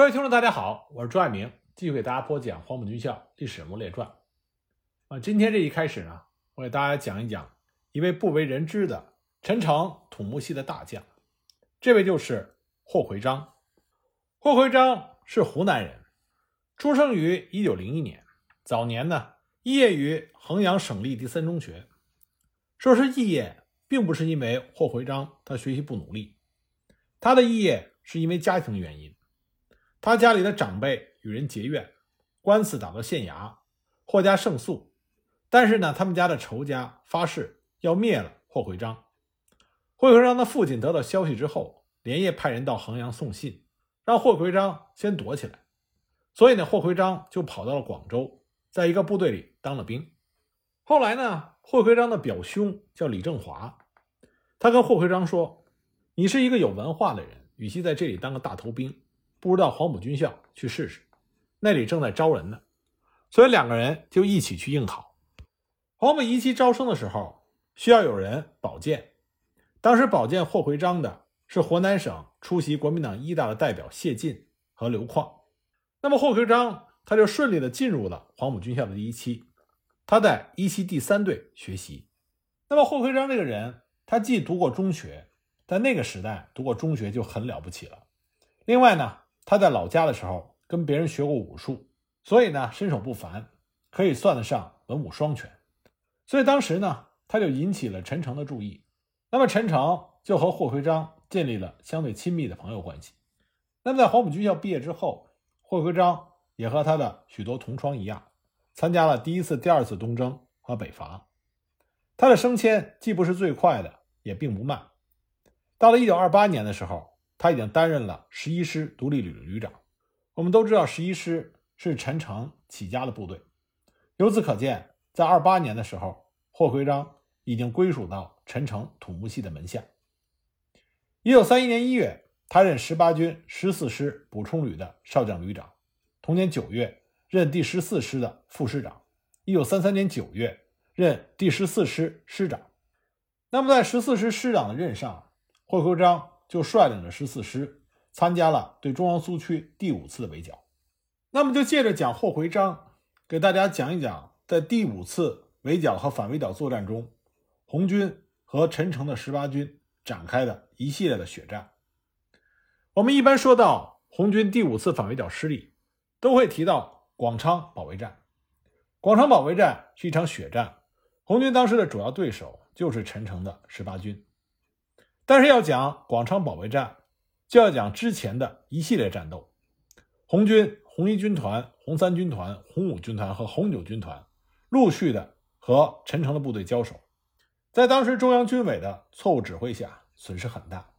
各位听众，大家好，我是朱爱明，继续给大家播讲《黄埔军校历史人物列传》。啊，今天这一开始呢，我给大家讲一讲一位不为人知的陈诚土木系的大将，这位就是霍奎章。霍奎章是湖南人，出生于一九零一年，早年呢肄业于衡阳省立第三中学。说是肄业，并不是因为霍奎章他学习不努力，他的肄业是因为家庭原因。他家里的长辈与人结怨，官司打到县衙，霍家胜诉。但是呢，他们家的仇家发誓要灭了霍奎章。霍奎章的父亲得到消息之后，连夜派人到衡阳送信，让霍奎章先躲起来。所以呢，霍奎章就跑到了广州，在一个部队里当了兵。后来呢，霍奎章的表兄叫李正华，他跟霍奎章说：“你是一个有文化的人，与其在这里当个大头兵。”不如到黄埔军校去试试，那里正在招人呢，所以两个人就一起去应考。黄埔一期招生的时候，需要有人保荐，当时保荐霍奎章的是湖南省出席国民党一大的代表谢晋和刘旷。那么霍奎章他就顺利的进入了黄埔军校的第一期，他在一期第三队学习。那么霍奎章这个人，他既读过中学，在那个时代读过中学就很了不起了。另外呢。他在老家的时候跟别人学过武术，所以呢身手不凡，可以算得上文武双全。所以当时呢，他就引起了陈诚的注意。那么陈诚就和霍奎章建立了相对亲密的朋友关系。那么在黄埔军校毕业之后，霍奎章也和他的许多同窗一样，参加了第一次、第二次东征和北伐。他的升迁既不是最快的，也并不慢。到了一九二八年的时候。他已经担任了十一师独立旅的旅长。我们都知道，十一师是陈诚起家的部队。由此可见，在二八年的时候，霍奎章已经归属到陈诚土木系的门下。一九三一年一月，他任十八军十四师补充旅的少将旅长。同年九月，任第十四师的副师长。一九三三年九月，任第十四师师长。那么，在十四师师长的任上，霍奎章。就率领着十四师参加了对中央苏区第五次的围剿。那么就借着讲霍回章，给大家讲一讲在第五次围剿和反围剿作战中，红军和陈诚的十八军展开的一系列的血战。我们一般说到红军第五次反围剿失利，都会提到广昌保卫战。广昌保卫战是一场血战，红军当时的主要对手就是陈诚的十八军。但是要讲广昌保卫战，就要讲之前的一系列战斗。红军红一军团、红三军团、红五军团和红九军团陆续的和陈诚的部队交手，在当时中央军委的错误指挥下，损失很大。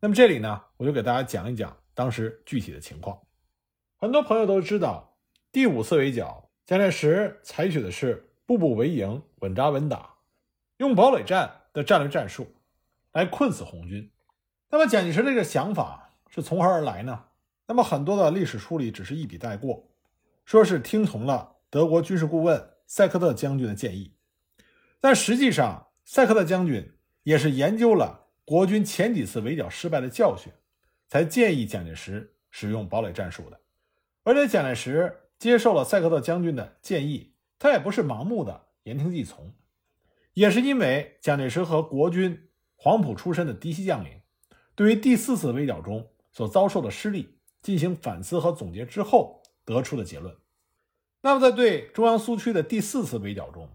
那么这里呢，我就给大家讲一讲当时具体的情况。很多朋友都知道，第五次围剿，蒋介石采取的是步步为营、稳扎稳打，用堡垒战的战略战术。来困死红军，那么蒋介石这个想法是从何而来呢？那么很多的历史书里只是一笔带过，说是听从了德国军事顾问塞克特将军的建议，但实际上塞克特将军也是研究了国军前几次围剿失败的教训，才建议蒋介石使用堡垒战术的。而且蒋介石接受了塞克特将军的建议，他也不是盲目的言听计从，也是因为蒋介石和国军。黄埔出身的嫡系将领，对于第四次围剿中所遭受的失利进行反思和总结之后得出的结论。那么，在对中央苏区的第四次围剿中，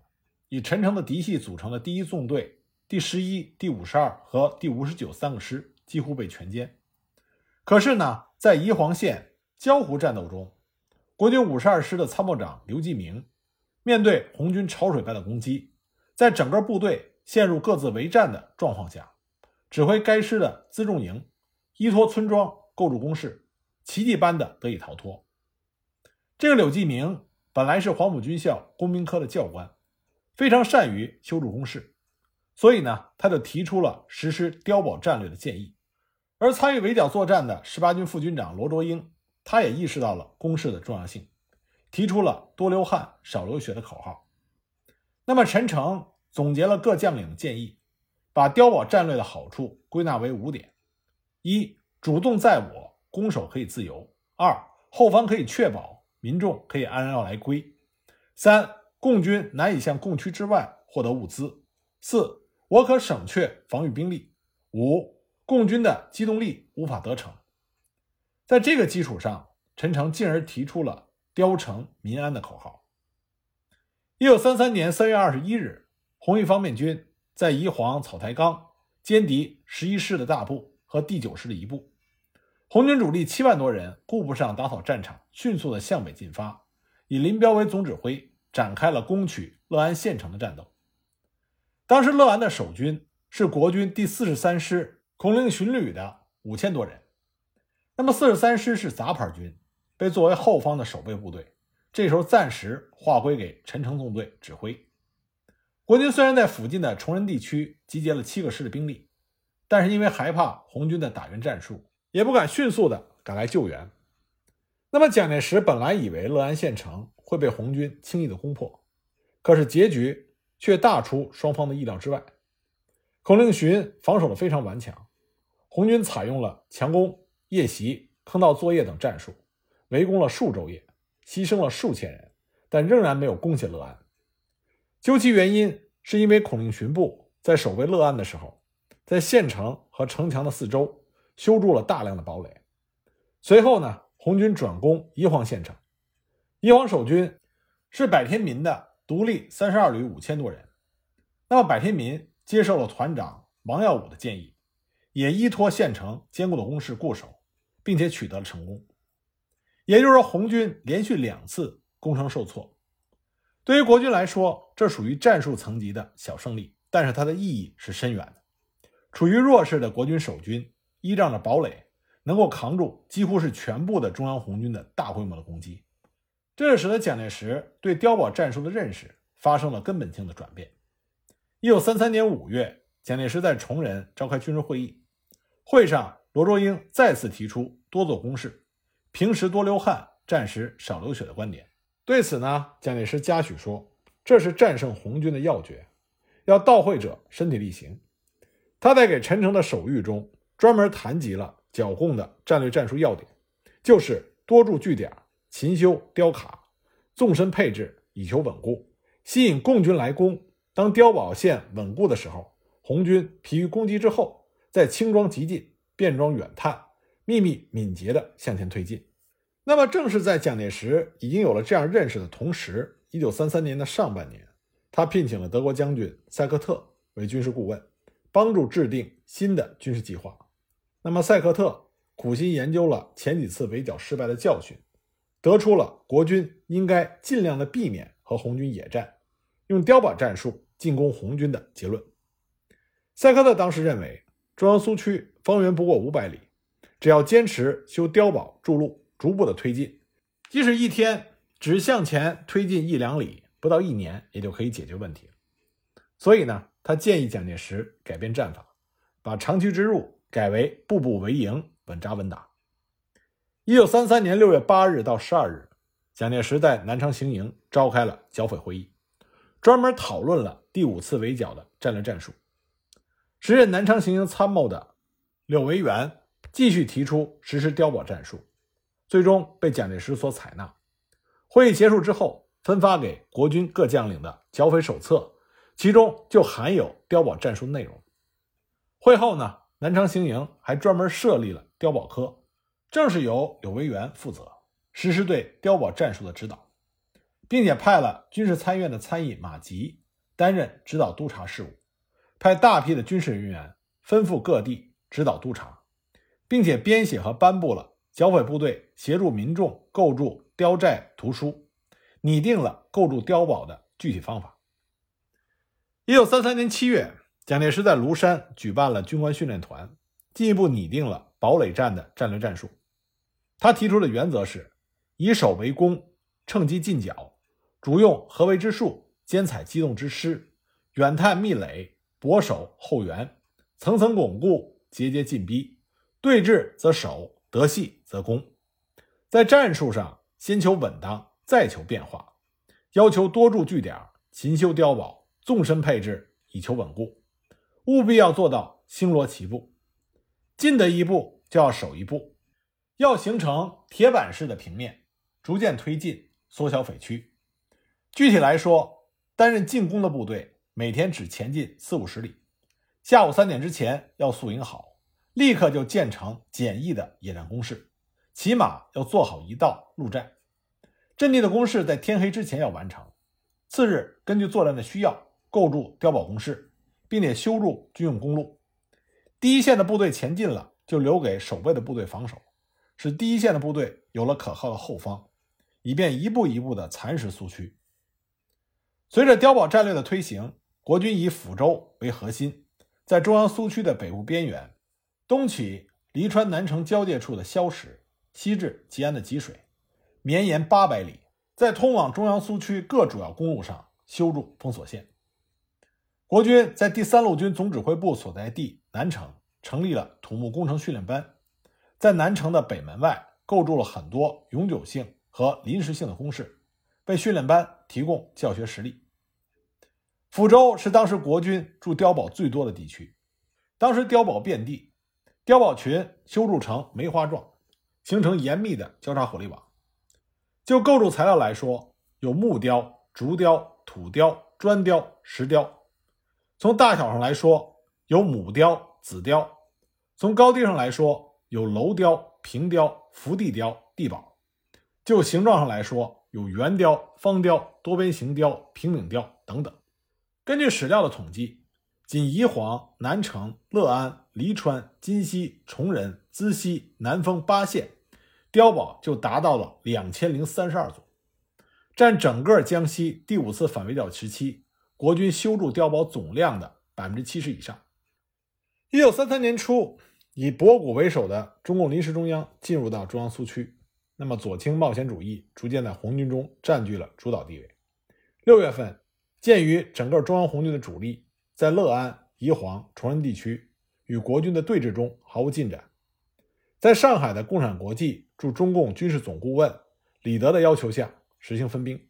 以陈诚的嫡系组成的第一纵队、第十一、第五十二和第五十九三个师几乎被全歼。可是呢，在宜黄县江湖战斗中，国军五十二师的参谋长刘继明，面对红军潮水般的攻击，在整个部队。陷入各自为战的状况下，指挥该师的辎重营依托村庄构筑工事，奇迹般的得以逃脱。这个柳继明本来是黄埔军校工兵科的教官，非常善于修筑工事，所以呢，他就提出了实施碉堡战略的建议。而参与围剿作战的十八军副军长罗卓英，他也意识到了工事的重要性，提出了多流汗少流血的口号。那么陈诚。总结了各将领的建议，把碉堡战略的好处归纳为五点：一、主动在我，攻守可以自由；二、后方可以确保民众可以安然来归；三、共军难以向共区之外获得物资；四、我可省却防御兵力；五、共军的机动力无法得逞。在这个基础上，陈诚进而提出了“雕城民安”的口号。一九三三年三月二十一日，红一方面军在宜黄草台岗歼敌十一师的大部和第九师的一部，红军主力七万多人顾不上打扫战场，迅速的向北进发，以林彪为总指挥，展开了攻取乐安县城的战斗。当时乐安的守军是国军第四十三师孔令巡旅的五千多人，那么四十三师是杂牌军，被作为后方的守备部队。这时候暂时划归给陈诚纵队指挥。国军虽然在附近的崇仁地区集结了七个师的兵力，但是因为害怕红军的打援战术，也不敢迅速的赶来救援。那么蒋介石本来以为乐安县城会被红军轻易的攻破，可是结局却大出双方的意料之外。孔令寻防守的非常顽强，红军采用了强攻、夜袭、坑道作业等战术，围攻了数昼夜。牺牲了数千人，但仍然没有攻下乐安。究其原因，是因为孔令寻部在守卫乐安的时候，在县城和城墙的四周修筑了大量的堡垒。随后呢，红军转攻宜黄县城，宜黄守军是柏天民的独立三十二旅五千多人。那么柏天民接受了团长王耀武的建议，也依托县城坚固的工事固守，并且取得了成功。也就是说，红军连续两次攻城受挫，对于国军来说，这属于战术层级的小胜利，但是它的意义是深远的。处于弱势的国军守军依仗着堡垒，能够扛住几乎是全部的中央红军的大规模的攻击，这使得蒋介石对碉堡战术的认识发生了根本性的转变。一九三三年五月，蒋介石在崇仁召开军事会议，会上罗卓英再次提出多做攻势。平时多流汗，战时少流血的观点，对此呢，蒋介石嘉许说：“这是战胜红军的要诀，要到会者身体力行。”他在给陈诚的手谕中专门谈及了剿共的战略战术要点，就是多驻据点、勤修碉卡、纵深配置，以求稳固，吸引共军来攻。当碉堡线稳固的时候，红军疲于攻击之后，再轻装急进，便装远探。秘密敏捷地向前推进。那么，正是在蒋介石已经有了这样认识的同时，一九三三年的上半年，他聘请了德国将军塞克特为军事顾问，帮助制定新的军事计划。那么，塞克特苦心研究了前几次围剿失败的教训，得出了国军应该尽量的避免和红军野战，用碉堡战术进攻红军的结论。塞克特当时认为，中央苏区方圆不过五百里。只要坚持修碉堡筑路，逐步的推进，即使一天只向前推进一两里，不到一年也就可以解决问题。所以呢，他建议蒋介石改变战法，把长驱直入改为步步为营，稳扎稳打。一九三三年六月八日到十二日，蒋介石在南昌行营召开了剿匪会议，专门讨论了第五次围剿的战略战术。时任南昌行营参谋的柳维元。继续提出实施碉堡战术，最终被蒋介石所采纳。会议结束之后，分发给国军各将领的剿匪手册，其中就含有碉堡战术内容。会后呢，南昌行营还专门设立了碉堡科，正是由柳维元负责实施对碉堡战术的指导，并且派了军事参院的参议马吉担任指导督察事务，派大批的军事人员分赴各地指导督察。并且编写和颁布了剿匪部队协助民众构筑碉寨图书，拟定了构筑碉堡的具体方法。一九三三年七月，蒋介石在庐山举办了军官训练团，进一步拟定了堡垒战的战略战术。他提出的原则是：以守为攻，趁机进剿，主用合围之术，兼采机动之师，远探密垒，博守后援，层层巩固，节节进逼。对峙则守，得隙则攻。在战术上，先求稳当，再求变化，要求多驻据点，勤修碉堡，纵深配置，以求稳固。务必要做到星罗棋布，进得一步就要守一步。要形成铁板式的平面，逐渐推进，缩小匪区。具体来说，担任进攻的部队每天只前进四五十里，下午三点之前要宿营好，立刻就建成简易的野战工事，起码要做好一道路战。阵地的工事在天黑之前要完成。次日，根据作战的需要，构筑碉堡工事，并且修筑军用公路。第一线的部队前进了，就留给守备的部队防守，使第一线的部队有了可靠的后方，以便一步一步地蚕食苏区。随着碉堡战略的推行，国军以抚州为核心，在中央苏区的北部边缘，东起黎川南城交界处的萧石，西至吉安的吉水，绵延八百里，在通往中央苏区各主要公路上修筑封锁线。国军在第三路军总指挥部所在地南城成立了土木工程训练班，在南城的北门外构筑了很多永久性和临时性的工事。为训练班提供教学实力。抚州是当时国军驻碉堡最多的地区，当时碉堡遍地，碉堡群修筑成梅花状，形成严密的交叉火力网。就构筑材料来说，有木雕、竹雕、土雕、砖雕、石雕。从大小上来说，有母雕、子雕；从高低上来说，有楼雕、平雕、伏地雕、地堡。就形状上来说，有圆雕、方雕、多边形雕、平顶雕等等。根据史料的统计，仅宜黄、南城、乐安、黎川、金溪、崇仁、资溪、南丰八县碉堡就达到了两千零三十二座，占整个江西第五次反围剿时期国军修筑碉堡总量的百分之七十以上。一九三三年初，以博古为首的中共临时中央进入到中央苏区。那么，左倾冒险主义逐渐在红军中占据了主导地位。六月份，鉴于整个中央红军的主力在乐安、宜黄、崇仁地区与国军的对峙中毫无进展，在上海的共产国际驻中共军事总顾问李德的要求下，实行分兵。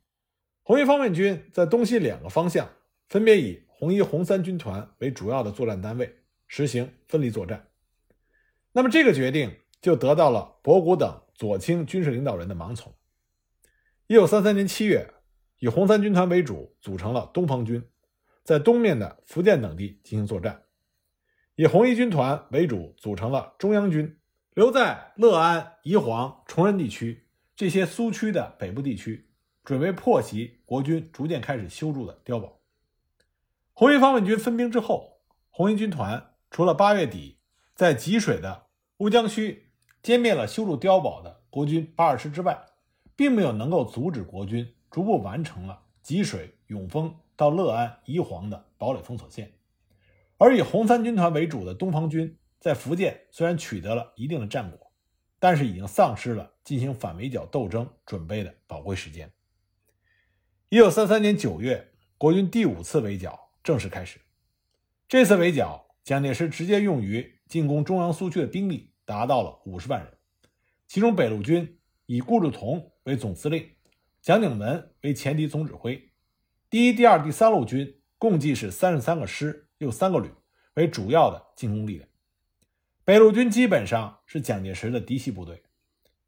红一方面军在东西两个方向分别以红一、红三军团为主要的作战单位，实行分离作战。那么，这个决定就得到了博古等。左倾军事领导人的盲从。一九三三年七月，以红三军团为主组成了东方军，在东面的福建等地进行作战；以红一军团为主组成了中央军，留在乐安、宜黄、崇仁地区这些苏区的北部地区，准备破袭国军逐渐开始修筑的碉堡。红一方面军分兵之后，红一军团除了八月底在吉水的乌江区。歼灭了修筑碉堡的国军八二师之外，并没有能够阻止国军逐步完成了吉水、永丰到乐安、宜黄的堡垒封锁线。而以红三军团为主的东方军在福建虽然取得了一定的战果，但是已经丧失了进行反围剿斗争准备的宝贵时间。一九三三年九月，国军第五次围剿正式开始。这次围剿，蒋介石直接用于进攻中央苏区的兵力。达到了五十万人，其中北路军以顾祝同为总司令，蒋鼎文为前敌总指挥，第一、第二、第三路军共计是三十三个师，又三个旅为主要的进攻力量。北路军基本上是蒋介石的嫡系部队，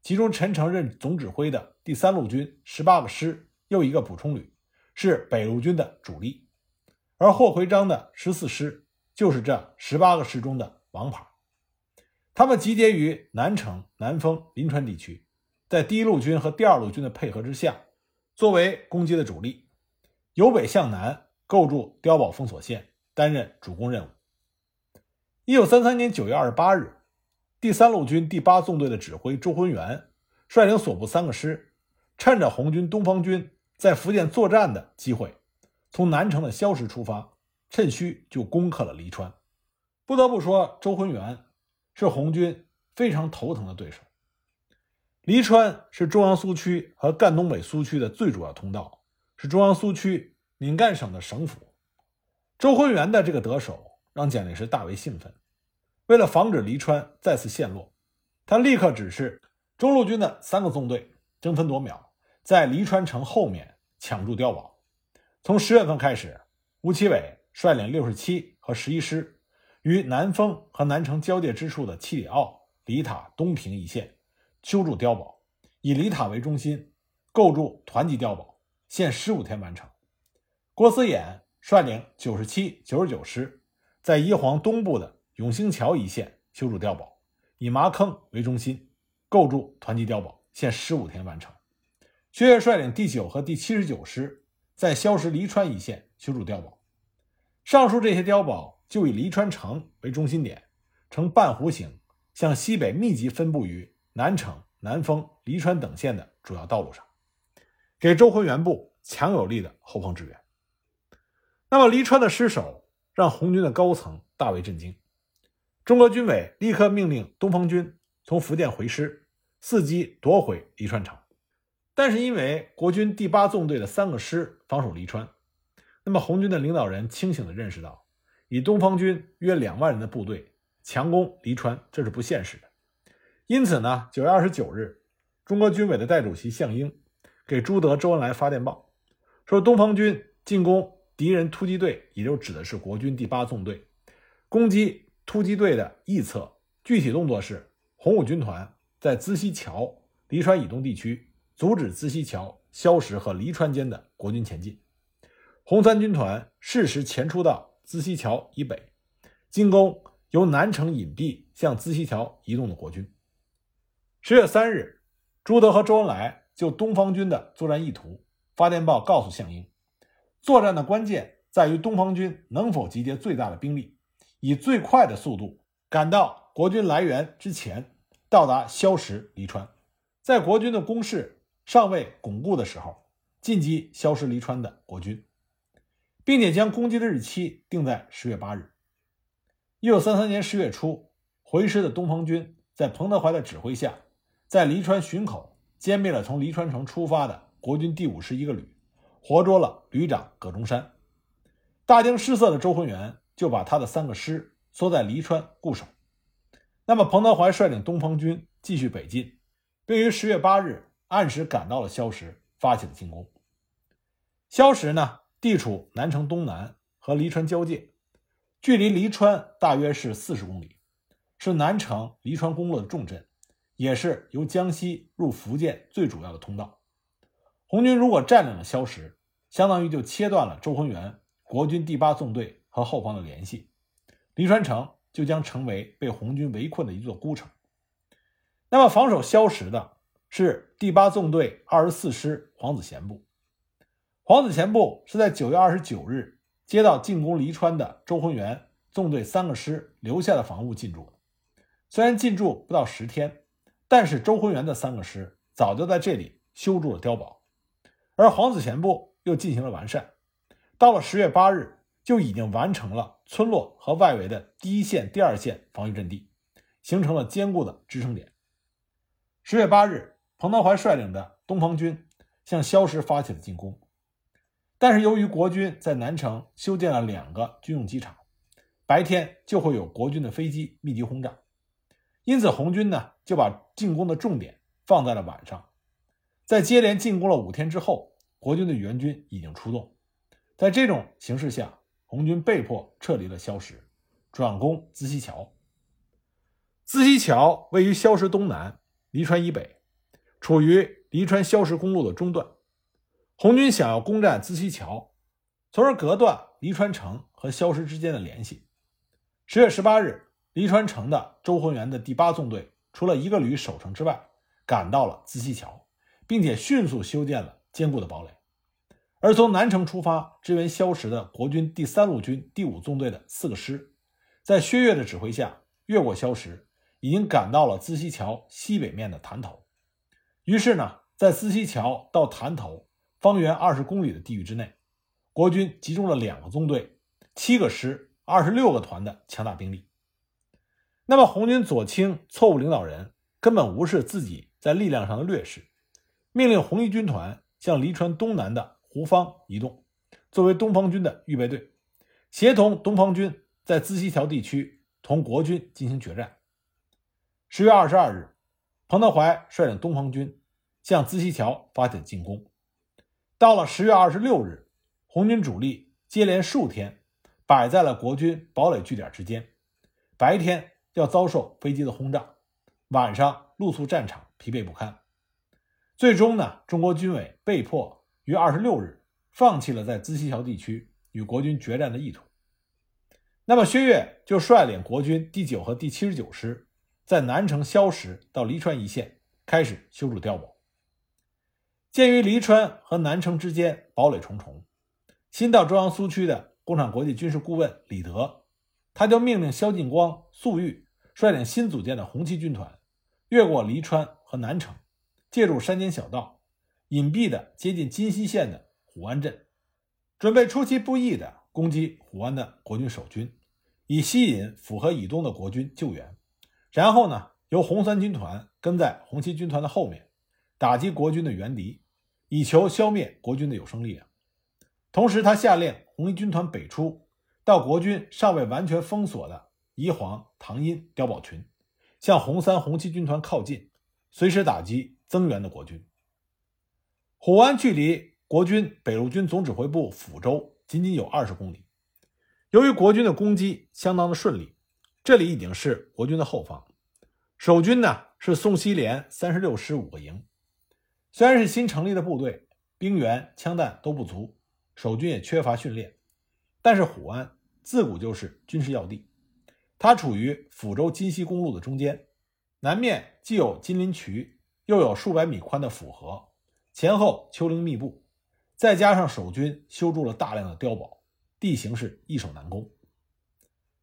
其中陈诚任总指挥的第三路军十八个师，又一个补充旅是北路军的主力，而霍奎章的十四师就是这十八个师中的王牌。他们集结于南城、南丰、临川地区，在第一路军和第二路军的配合之下，作为攻击的主力，由北向南构筑碉堡封锁线，担任主攻任务。一九三三年九月二十八日，第三路军第八纵队的指挥周浑元率领所部三个师，趁着红军东方军在福建作战的机会，从南城的萧石出发，趁虚就攻克了黎川。不得不说，周浑元。是红军非常头疼的对手。黎川是中央苏区和赣东北苏区的最主要通道，是中央苏区闽赣省的省府。周浑元的这个得手让蒋介石大为兴奋。为了防止黎川再次陷落，他立刻指示中路军的三个纵队争分夺秒，在黎川城后面抢住碉堡。从十月份开始，吴奇伟率领六十七和十一师。于南丰和南城交界之处的七里坳、里塔、东平一线，修筑碉堡，以黎塔为中心构筑团级碉堡，限十五天完成。郭思衍率领九十七、九十九师，在宜黄东部的永兴桥一线修筑碉堡，以麻坑为中心构筑团级碉堡，限十五天完成。薛岳率领第九和第七十九师，在萧石黎川一线修筑碉堡。上述这些碉堡就以黎川城为中心点，呈半弧形，向西北密集分布于南城、南丰、黎川等县的主要道路上，给周浑元部强有力的后方支援。那么，黎川的失守让红军的高层大为震惊。中国军委立刻命令东方军从福建回师，伺机夺回黎川城。但是，因为国军第八纵队的三个师防守黎川，那么红军的领导人清醒地认识到，以东方军约两万人的部队强攻黎川，这是不现实的。因此呢，九月二十九日，中国军委的代主席项英给朱德、周恩来发电报，说东方军进攻。敌人突击队，也就指的是国军第八纵队，攻击突击队的翼侧。具体动作是：红五军团在资溪桥、黎川以东地区阻止资溪桥、萧石和黎川间的国军前进；红三军团适时前出到资溪桥以北，进攻由南城隐蔽向资溪桥移动的国军。十月三日，朱德和周恩来就东方军的作战意图发电报告诉项英。作战的关键在于东方军能否集结最大的兵力，以最快的速度赶到国军来源之前，到达萧石、黎川，在国军的攻势尚未巩固的时候，进击萧石、黎川的国军，并且将攻击的日期定在十月八日。一九三三年十月初，回师的东方军在彭德怀的指挥下，在黎川巡口歼灭了从黎川城出发的国军第五师一个旅。活捉了旅长葛中山，大惊失色的周浑元就把他的三个师缩在黎川固守。那么，彭德怀率领东方军继续北进，并于十月八日按时赶到了萧石，发起了进攻。萧石呢，地处南城东南和黎川交界，距离黎川大约是四十公里，是南城黎川公路的重镇，也是由江西入福建最主要的通道。红军如果占领了萧石，相当于就切断了周浑元国军第八纵队和后方的联系，黎川城就将成为被红军围困的一座孤城。那么，防守萧石的是第八纵队二十四师黄子贤部。黄子贤部是在九月二十九日接到进攻黎川的周浑元纵队三个师留下的防务进驻的。虽然进驻不到十天，但是周浑元的三个师早就在这里修筑了碉堡。而黄子贤部又进行了完善，到了十月八日，就已经完成了村落和外围的第一线、第二线防御阵地，形成了坚固的支撑点。十月八日，彭德怀率领的东方军向萧石发起了进攻，但是由于国军在南城修建了两个军用机场，白天就会有国军的飞机密集轰炸，因此红军呢就把进攻的重点放在了晚上。在接连进攻了五天之后，国军的援军已经出动。在这种形势下，红军被迫撤离了萧石，转攻资溪桥。资溪桥位于萧石东南，黎川以北，处于黎川萧石公路的中段。红军想要攻占资溪桥，从而隔断黎川城和萧石之间的联系。十月十八日，黎川城的周浑元的第八纵队除了一个旅守城之外，赶到了资溪桥。并且迅速修建了坚固的堡垒，而从南城出发支援萧石的国军第三路军第五纵队的四个师，在薛岳的指挥下越过萧石，已经赶到了资溪桥西北面的潭头。于是呢，在资溪桥到潭头方圆二十公里的地域之内，国军集中了两个纵队、七个师、二十六个团的强大兵力。那么，红军左倾错误领导人根本无视自己在力量上的劣势。命令红一军团向黎川东南的胡方移动，作为东方军的预备队，协同东方军在资溪桥地区同国军进行决战。十月二十二日，彭德怀率领东方军向资溪桥发起进攻。到了十月二十六日，红军主力接连数天摆在了国军堡垒据点之间，白天要遭受飞机的轰炸，晚上。露宿战场，疲惫不堪。最终呢，中国军委被迫于二十六日放弃了在资溪桥地区与国军决战的意图。那么，薛岳就率领国军第九和第七十九师，在南城萧石到黎川一线开始修筑碉堡。鉴于黎川和南城之间堡垒重重，新到中央苏区的共产国际军事顾问李德，他就命令萧劲光、粟裕率领新组建的红七军团，越过黎川和南城，借助山间小道，隐蔽地接近金溪县的虎安镇，准备出其不意地攻击虎安的国军守军，以吸引府河以东的国军救援。然后呢，由红三军团跟在红七军团的后面，打击国军的援敌。以求消灭国军的有生力量。同时，他下令红一军团北出，到国军尚未完全封锁的宜黄、唐阴碉堡群，向红三、红七军团靠近，随时打击增援的国军。虎湾距离国军北路军总指挥部抚州仅仅有二十公里。由于国军的攻击相当的顺利，这里已经是国军的后方。守军呢是宋希濂三十六师五个营。虽然是新成立的部队，兵员、枪弹都不足，守军也缺乏训练，但是虎安自古就是军事要地，它处于抚州金溪公路的中间，南面既有金鳞渠，又有数百米宽的府河，前后丘陵密布，再加上守军修筑了大量的碉堡，地形是易守难攻。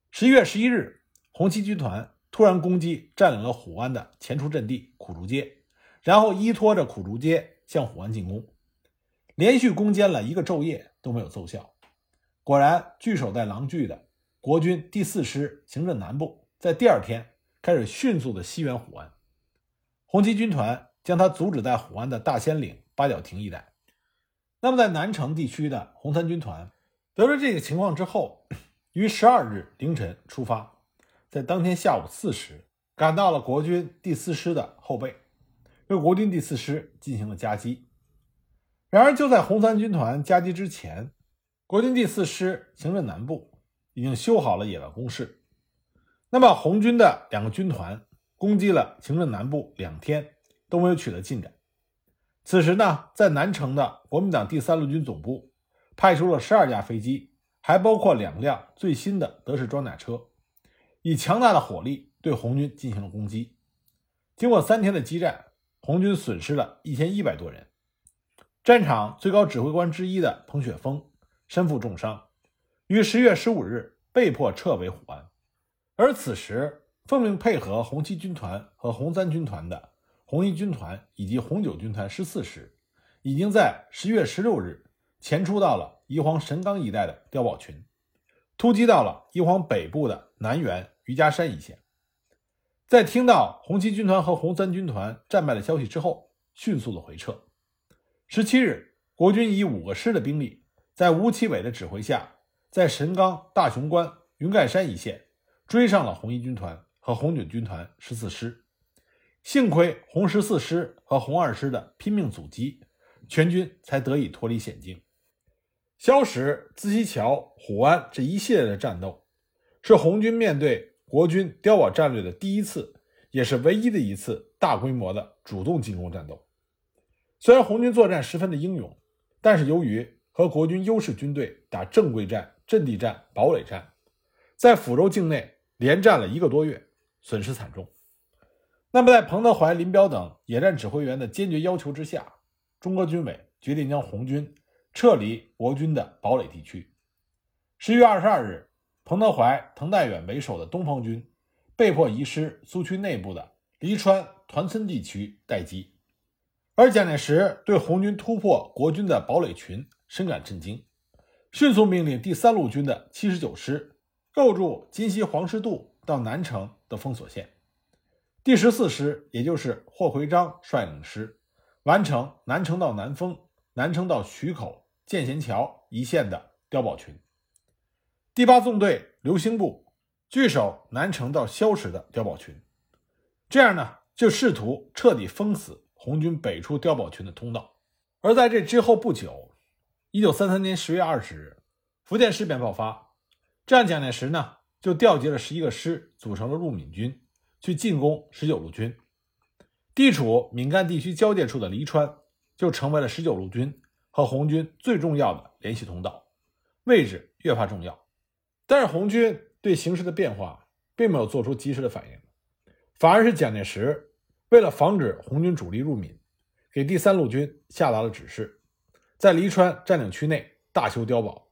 十一月十一日，红七军团突然攻击占领了虎湾的前出阵地苦竹街。然后依托着苦竹街向虎湾进攻，连续攻坚了一个昼夜都没有奏效。果然，据守在狼聚的国军第四师行政南部，在第二天开始迅速的西援虎湾。红七军团将他阻止在虎安的大仙岭、八角亭一带。那么，在南城地区的红三军团得知这个情况之后，于十二日凌晨出发，在当天下午四时赶到了国军第四师的后背。对国军第四师进行了夹击，然而就在红三军团夹击之前，国军第四师行政南部已经修好了野外工事。那么红军的两个军团攻击了行政南部两天都没有取得进展。此时呢，在南城的国民党第三路军总部派出了十二架飞机，还包括两辆最新的德式装甲车，以强大的火力对红军进行了攻击。经过三天的激战。红军损失了一千一百多人，战场最高指挥官之一的彭雪枫身负重伤，于十月十五日被迫撤回虎安。而此时奉命配合红七军团和红三军团的红一军团以及红九军团十四师，已经在十月十六日前出到了宜黄神冈一带的碉堡群，突击到了宜黄北部的南园余家山一线。在听到红七军团和红三军团战败的消息之后，迅速的回撤。十七日，国军以五个师的兵力，在吴奇伟的指挥下，在神冈、大雄关、云盖山一线追上了红一军团和红九军团十四师。幸亏红十四师和红二师的拼命阻击，全军才得以脱离险境。萧石、资溪桥、虎湾这一系列的战斗，是红军面对。国军碉堡战略的第一次，也是唯一的一次大规模的主动进攻战斗。虽然红军作战十分的英勇，但是由于和国军优势军队打正规战、阵地战、堡垒战，在抚州境内连战了一个多月，损失惨重。那么，在彭德怀、林彪等野战指挥员的坚决要求之下，中国军委决定将红军撤离国军的堡垒地区。十一月二十二日。彭德怀、滕代远为首的东方军被迫移师苏区内部的黎川、团村地区待机，而蒋介石对红军突破国军的堡垒群深感震惊，迅速命令第三路军的七十九师构筑金溪黄石渡到南城的封锁线，第十四师也就是霍奎章率领师完成南城到南丰、南城到徐口、建贤桥一线的碉堡群。第八纵队刘兴部据守南城到萧石的碉堡群，这样呢，就试图彻底封死红军北出碉堡群的通道。而在这之后不久，一九三三年十月二十日，福建事变爆发，这样蒋介石呢就调集了十一个师，组成了入闽军，去进攻十九路军。地处闽赣地区交界处的黎川就成为了十九路军和红军最重要的联系通道，位置越发重要。但是红军对形势的变化并没有做出及时的反应，反而是蒋介石为了防止红军主力入闽，给第三路军下达了指示，在黎川占领区内大修碉堡。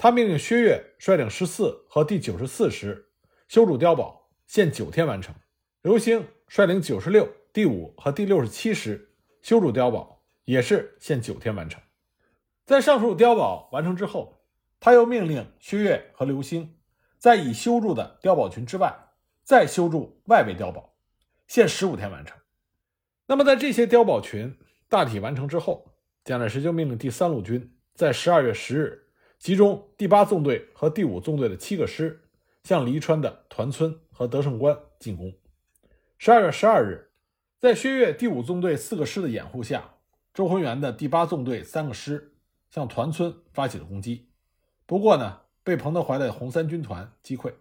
他命令薛岳率领十四和第九十四师修筑碉堡，限九天完成；刘兴率领九十六、第五和第六十七师修筑碉堡，也是限九天完成。在上述碉堡完成之后，他又命令薛岳和刘兴在已修筑的碉堡群之外，再修筑外围碉堡，限十五天完成。那么，在这些碉堡群大体完成之后，蒋介石就命令第三路军在十二月十日。集中第八纵队和第五纵队的七个师，向黎川的团村和德胜关进攻。十二月十二日，在薛岳第五纵队四个师的掩护下，周浑元的第八纵队三个师向团村发起了攻击。不过呢，被彭德怀的红三军团击溃。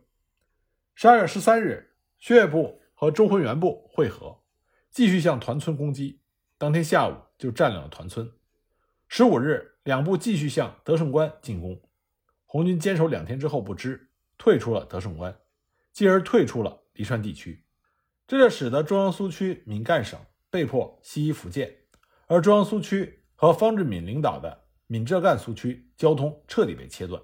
十二月十三日，薛岳部和周浑元部会合，继续向团村攻击。当天下午就占领了团村。十五日。两部继续向德胜关进攻，红军坚守两天之后不支，退出了德胜关，继而退出了黎川地区，这就使得中央苏区闽赣省被迫西移福建，而中央苏区和方志敏领导的闽浙赣苏区交通彻底被切断。